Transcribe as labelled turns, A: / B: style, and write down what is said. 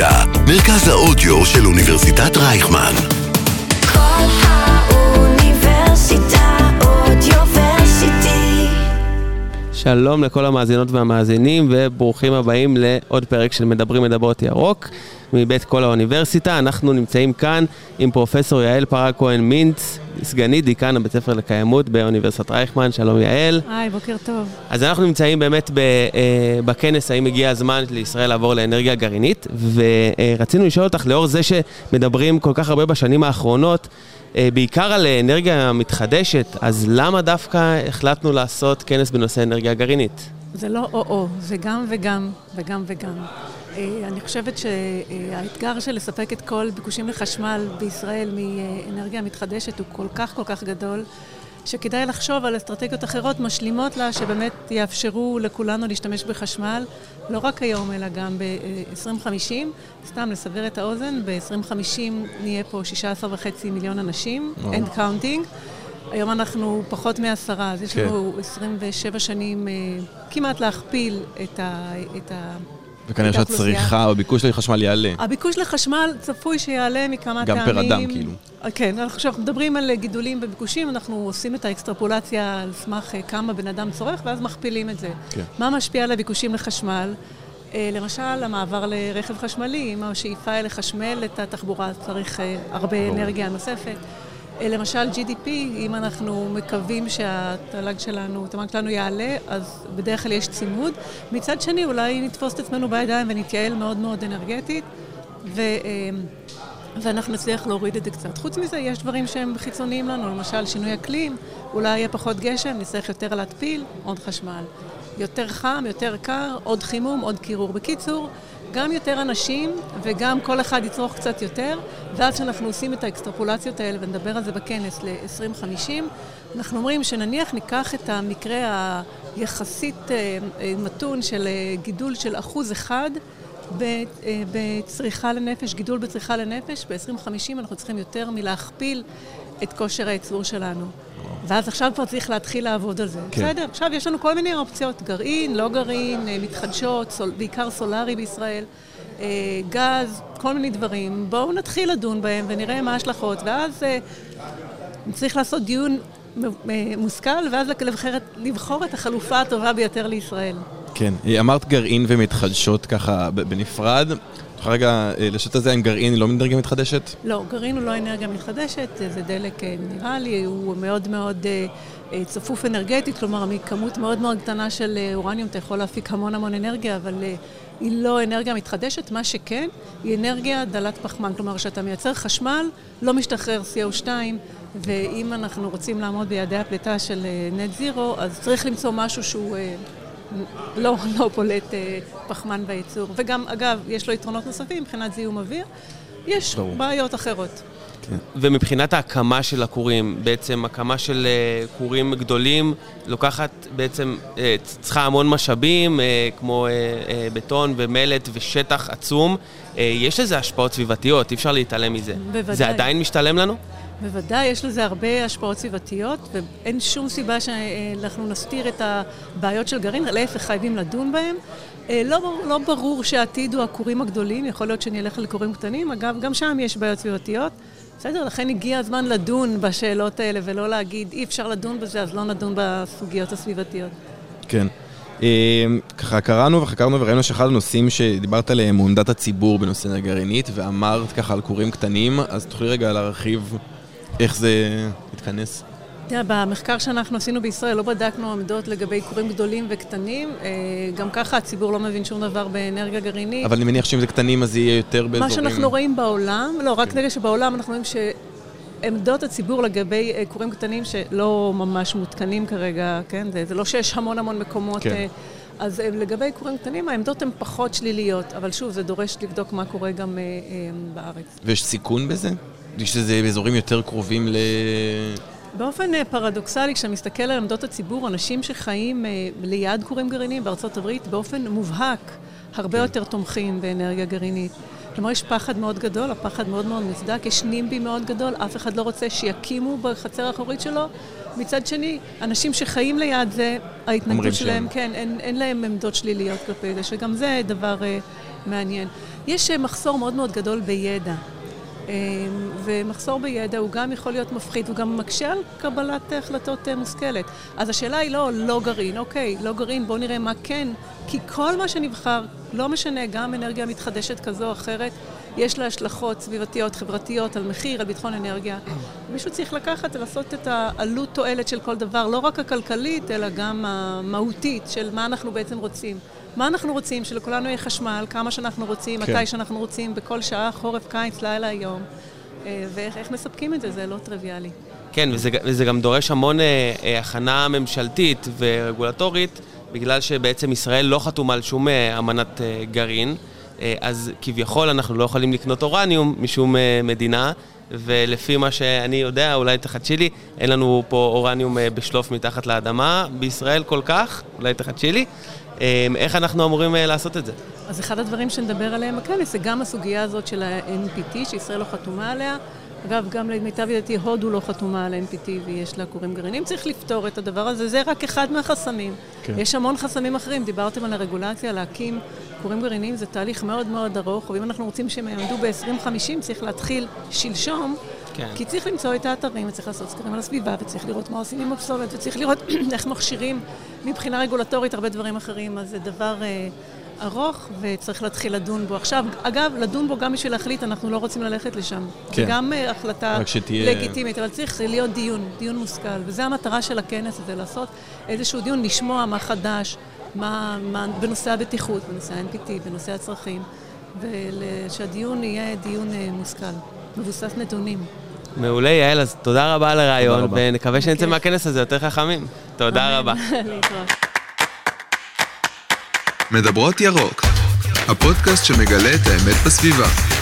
A: האוניברסיטה, מרכז האודיו של אוניברסיטת רייכמן.
B: כל האוניברסיטה אודיוורסיטי.
C: שלום לכל המאזינות והמאזינים וברוכים הבאים לעוד פרק של מדברים מדברות ירוק מבית כל האוניברסיטה. אנחנו נמצאים כאן עם פרופסור יעל פרה כהן מינץ, סגנית דיקן הבית ספר לקיימות באוניברסיטת רייכמן. שלום יעל.
D: היי, בוקר טוב.
C: אז אנחנו נמצאים באמת ב, אה, בכנס האם הגיע הזמן לישראל לעבור לאנרגיה גרעינית ורצינו לשאול אותך לאור זה שמדברים כל כך הרבה בשנים האחרונות אה, בעיקר על אנרגיה מתחדשת, אז למה דווקא החלטנו לעשות כנס בנושא אנרגיה גרעינית?
D: זה לא או-או, זה גם וגם, וגם וגם. אה, אני חושבת שהאתגר של לספק את כל ביקושים לחשמל בישראל מאנרגיה מתחדשת הוא כל כך כל כך גדול, שכדאי לחשוב על אסטרטגיות אחרות משלימות לה, שבאמת יאפשרו לכולנו להשתמש בחשמל, לא רק היום, אלא גם ב-2050. סתם לסבר את האוזן, ב-2050 נהיה פה 16 וחצי מיליון אנשים, and counting. היום אנחנו פחות מעשרה, אז יש
E: כן.
D: לנו 27 שנים אה, כמעט להכפיל את ה... את ה
E: וכנראה. שהצריכה או הביקוש לחשמל יעלה.
D: הביקוש לחשמל צפוי שיעלה מכמה
E: גם
D: טעמים.
E: פר אדם, כאילו.
D: כן, אנחנו- כשאנחנו מדברים על גידולים בביקושים, אנחנו עושים את האקסטרפולציה על סמך אה, כמה בן אדם צורך, ואז מכפילים את זה.
E: כן.
D: מה משפיע על הביקושים לחשמל? אה, למשל, המעבר לרכב חשמלי, עם השאיפה לחשמל את התחבורה, צריך אה, הרבה אנרגיה נוספת. למשל GDP, אם אנחנו מקווים שהתל"ג שלנו, התמ"ג שלנו יעלה, אז בדרך כלל יש צימוד. מצד שני, אולי נתפוס את עצמנו בידיים ונתייעל מאוד מאוד אנרגטית, ו, אה, ואנחנו נצליח להוריד את זה קצת. חוץ מזה, יש דברים שהם חיצוניים לנו, למשל שינוי אקלים, אולי יהיה פחות גשם, נצטרך יותר להתפיל, עוד חשמל. יותר חם, יותר קר, עוד חימום, עוד קירור. בקיצור, גם יותר אנשים וגם כל אחד יצרוך קצת יותר, ואז כשאנחנו עושים את האקסטרפולציות האלה, ונדבר על זה בכנס ל-2050, אנחנו אומרים שנניח ניקח את המקרה היחסית אה, אה, מתון של אה, גידול של אחוז אחד בצריכה לנפש, גידול בצריכה לנפש, ב-2050 אנחנו צריכים יותר מלהכפיל את כושר הייצור שלנו. ואז עכשיו כבר צריך להתחיל לעבוד על זה.
E: כן.
D: בסדר, עכשיו יש לנו כל מיני אופציות, גרעין, לא גרעין, אה, מתחדשות, סול, בעיקר סולארי בישראל, אה, גז, כל מיני דברים. בואו נתחיל לדון בהם ונראה מה ההשלכות, ואז אה, צריך לעשות דיון מושכל, ואז לבחר, לבחור את החלופה הטובה ביותר לישראל.
E: כן. אמרת גרעין ומתחדשות ככה בנפרד. יכולה רגע אה, לשאת את זה עם גרעין לא מאנרגיה מתחדשת?
D: לא, גרעין הוא לא אנרגיה מתחדשת, זה דלק אה, מינרלי, הוא מאוד מאוד אה, צפוף אנרגטית, כלומר מכמות מאוד מאוד קטנה של אורניום אתה יכול להפיק המון המון אנרגיה, אבל היא לא אנרגיה מתחדשת, מה שכן, היא אנרגיה דלת פחמן, כלומר כשאתה מייצר חשמל, לא משתחרר CO2, ואם אנחנו רוצים לעמוד ביעדי הפליטה של נט זירו, אז צריך למצוא משהו שהוא... לא, לא פולט אה, פחמן בייצור. וגם, אגב, יש לו יתרונות נוספים מבחינת זיהום אוויר. יש
E: ברור.
D: בעיות אחרות.
C: ומבחינת ההקמה של הכורים, בעצם הקמה של אה, כורים גדולים לוקחת בעצם, אה, צריכה המון משאבים, אה, כמו בטון ומלט ושטח עצום. יש לזה השפעות סביבתיות, אי אפשר להתעלם מזה.
D: בוודאי.
C: זה עדיין משתלם לנו?
D: בוודאי, יש לזה הרבה השפעות סביבתיות, ואין שום סיבה שאנחנו נסתיר את הבעיות של גרעין, להפך, חייבים לדון בהן. לא, לא ברור שהעתיד הוא הכורים הגדולים, יכול להיות שנלך לכורים קטנים, אגב, גם שם יש בעיות סביבתיות. בסדר, לכן הגיע הזמן לדון בשאלות האלה, ולא להגיד, אי אפשר לדון בזה, אז לא נדון בסוגיות הסביבתיות.
E: כן. אה, ככה קראנו וחקרנו וראינו שאחד הנושאים שדיברת עליהם הוא עמדת הציבור בנושא אנרגיה גרעינית, ואמרת ככה על כורים קטנים, אז תוכלי רגע להרחיב איך זה מתכנס?
D: תראה, במחקר שאנחנו עשינו בישראל לא בדקנו עמדות לגבי כורים גדולים וקטנים. אה, גם ככה הציבור לא מבין שום דבר באנרגיה גרעינית.
E: אבל אני מניח שאם זה קטנים אז יהיה יותר באזורים...
D: מה שאנחנו רואים בעולם, לא, רק נגד שבעולם אנחנו רואים שעמדות הציבור לגבי כורים קטנים שלא ממש מותקנים כרגע, כן? זה, זה לא שיש המון המון מקומות.
E: כן.
D: אה, אז אה, לגבי כורים קטנים העמדות הן פחות שליליות, אבל שוב, זה דורש לבדוק מה קורה גם בארץ.
E: ויש סיכון בזה? שזה באזורים יותר קרובים ל...
D: באופן אה, פרדוקסלי, כשאתה מסתכל על עמדות הציבור, אנשים שחיים אה, ליד כורים גרעיניים בארצות הברית, באופן מובהק, הרבה
E: כן.
D: יותר תומכים באנרגיה גרעינית. כלומר, יש פחד מאוד גדול, הפחד מאוד מאוד מוצדק, יש נימבי מאוד גדול, אף אחד לא רוצה שיקימו בחצר האחורית שלו. מצד שני, אנשים שחיים ליד זה, ההתנגדות. שלהם, כן, אין, אין להם עמדות שליליות כלפי זה, שגם זה דבר אה, מעניין. יש אה, מחסור מאוד מאוד גדול בידע. אה, ומחסור בידע הוא גם יכול להיות מפחיד, הוא גם מקשה על קבלת החלטות אה, מושכלת. אז השאלה היא לא לא גרעין, אוקיי, לא גרעין, בואו נראה מה כן, כי כל מה שנבחר, לא משנה, גם אנרגיה מתחדשת כזו או אחרת, יש לה השלכות סביבתיות, חברתיות, על מחיר, על ביטחון אנרגיה. מישהו צריך לקחת ולעשות את העלות תועלת של כל דבר, לא רק הכלכלית, אלא גם המהותית של מה אנחנו בעצם רוצים. מה אנחנו רוצים? שלכולנו יהיה חשמל, כמה שאנחנו רוצים,
E: כן.
D: מתי שאנחנו רוצים, בכל שעה, חורף, קיץ, לילה, יום. אה, ואיך איך מספקים את זה, זה לא טריוויאלי.
C: כן, וזה, וזה גם דורש המון אה, אה, הכנה ממשלתית ורגולטורית, בגלל שבעצם ישראל לא חתומה על שום אה, אמנת אה, גרעין, אז כביכול אנחנו לא יכולים לקנות אורניום משום אה, מדינה, ולפי מה שאני יודע, אולי תחדשי לי, אין לנו פה אורניום אה, בשלוף מתחת לאדמה בישראל כל כך, אולי תחדשי לי. אה, איך אנחנו אמורים אה, לעשות את זה?
D: אז אחד הדברים שנדבר עליהם בכנס זה גם הסוגיה הזאת של ה-NPT, שישראל לא חתומה עליה. אגב, גם למיטב ידיעתי, הודו לא חתומה על NPT ויש לה כורים גרעינים. צריך לפתור את הדבר הזה, זה רק אחד מהחסמים.
E: כן.
D: יש המון חסמים אחרים, דיברתם על הרגולציה, להקים כורים גרעיניים זה תהליך מאוד מאוד ארוך, ואם אנחנו רוצים שהם יעמדו ב-2050, צריך להתחיל שלשום.
C: כן.
D: כי צריך למצוא את האתרים, וצריך לעשות סקרים על הסביבה, וצריך לראות מה עושים עם הפסולת, וצריך לראות איך מכשירים מבחינה רגולטורית הרבה דברים אחרים, אז זה דבר אה, ארוך, וצריך להתחיל לדון בו. עכשיו, אגב, לדון בו גם בשביל להחליט, אנחנו לא רוצים ללכת לשם.
E: כן.
D: זה גם אה, החלטה
E: שתהיה-
D: לגיטימית, אבל צריך להיות דיון, דיון מושכל, וזו המטרה של הכנס הזה, לעשות איזשהו דיון, לשמוע מה חדש, מה, מה בנושא הבטיחות, בנושא ה-NPT, בנושא הצרכים, ושהדיון יהיה דיון אה, מושכל, מבוסס נתונים.
C: מעולה, יעל, אז תודה רבה על הרעיון,
E: רבה.
C: ונקווה שנצא. מהכנס הזה יותר חכמים. תודה רבה.
D: להתראות.
F: מדברות ירוק, הפודקאסט שמגלה את האמת בסביבה.